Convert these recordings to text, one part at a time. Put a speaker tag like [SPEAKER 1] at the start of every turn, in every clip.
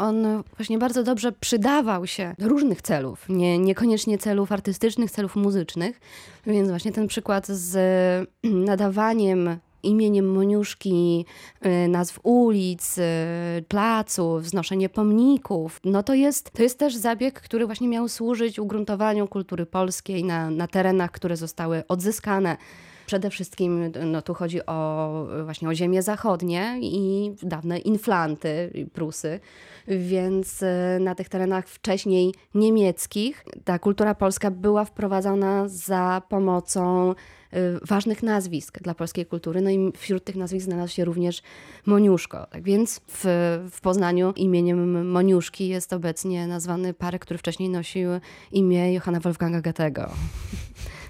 [SPEAKER 1] on właśnie bardzo dobrze przydawał się do różnych celów, nie, niekoniecznie celów artystycznych, celów muzycznych. Więc właśnie ten przykład z nadawaniem imieniem Moniuszki y, nazw ulic, y, placów, wznoszenie pomników, no to jest, to jest też zabieg, który właśnie miał służyć ugruntowaniu kultury polskiej na, na terenach, które zostały odzyskane Przede wszystkim no, tu chodzi o właśnie o ziemie zachodnie i dawne inflanty, Prusy, więc e, na tych terenach wcześniej niemieckich ta kultura polska była wprowadzana za pomocą e, ważnych nazwisk dla polskiej kultury. No i wśród tych nazwisk znalazł się również Moniuszko. Tak więc w, w Poznaniu imieniem Moniuszki jest obecnie nazwany park, który wcześniej nosił imię Johanna Wolfganga Goethego.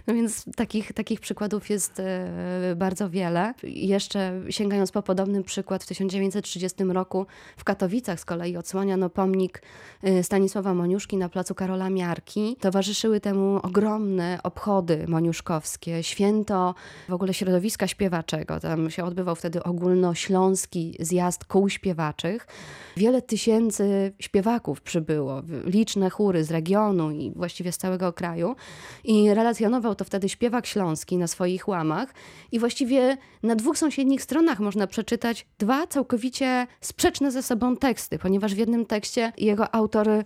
[SPEAKER 1] No więc takich, takich przykładów jest e, bardzo wiele. Jeszcze sięgając po podobny przykład, w 1930 roku w Katowicach z kolei odsłaniano pomnik e, Stanisława Moniuszki na placu Karola Miarki. Towarzyszyły temu ogromne obchody moniuszkowskie, święto w ogóle środowiska śpiewaczego. Tam się odbywał wtedy ogólnośląski zjazd kół śpiewaczych. Wiele tysięcy śpiewaków przybyło, liczne chóry z regionu i właściwie z całego kraju i relacjonował to wtedy śpiewak śląski na swoich łamach i właściwie na dwóch sąsiednich stronach można przeczytać dwa całkowicie sprzeczne ze sobą teksty, ponieważ w jednym tekście jego autor y,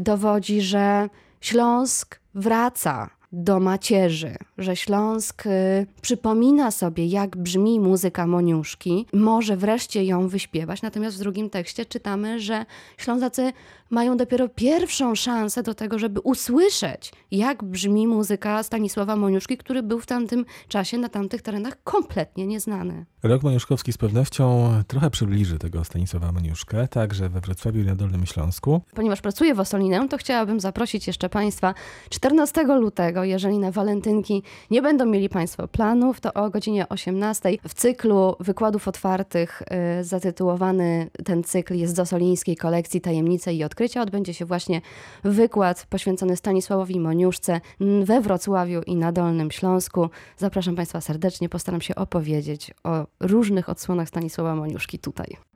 [SPEAKER 1] dowodzi, że Śląsk wraca do macierzy, że Śląsk y, przypomina sobie, jak brzmi muzyka Moniuszki, może wreszcie ją wyśpiewać. Natomiast w drugim tekście czytamy, że Ślązacy mają dopiero pierwszą szansę do tego, żeby usłyszeć, jak brzmi muzyka Stanisława Moniuszki, który był w tamtym czasie na tamtych terenach kompletnie nieznany.
[SPEAKER 2] Rok Moniuszkowski z pewnością trochę przybliży tego Stanisława Moniuszkę, także we Wrocławiu i na Dolnym Śląsku.
[SPEAKER 1] Ponieważ pracuję w Osolinę, to chciałabym zaprosić jeszcze Państwa 14 lutego, jeżeli na walentynki nie będą mieli Państwo planów, to o godzinie 18 w cyklu wykładów otwartych y, zatytułowany ten cykl jest z Osolińskiej kolekcji Tajemnice i Odkrycia. Odbędzie się właśnie wykład poświęcony Stanisławowi Moniuszce we Wrocławiu i na Dolnym Śląsku. Zapraszam Państwa serdecznie, postaram się opowiedzieć o różnych odsłonach Stanisława Moniuszki tutaj.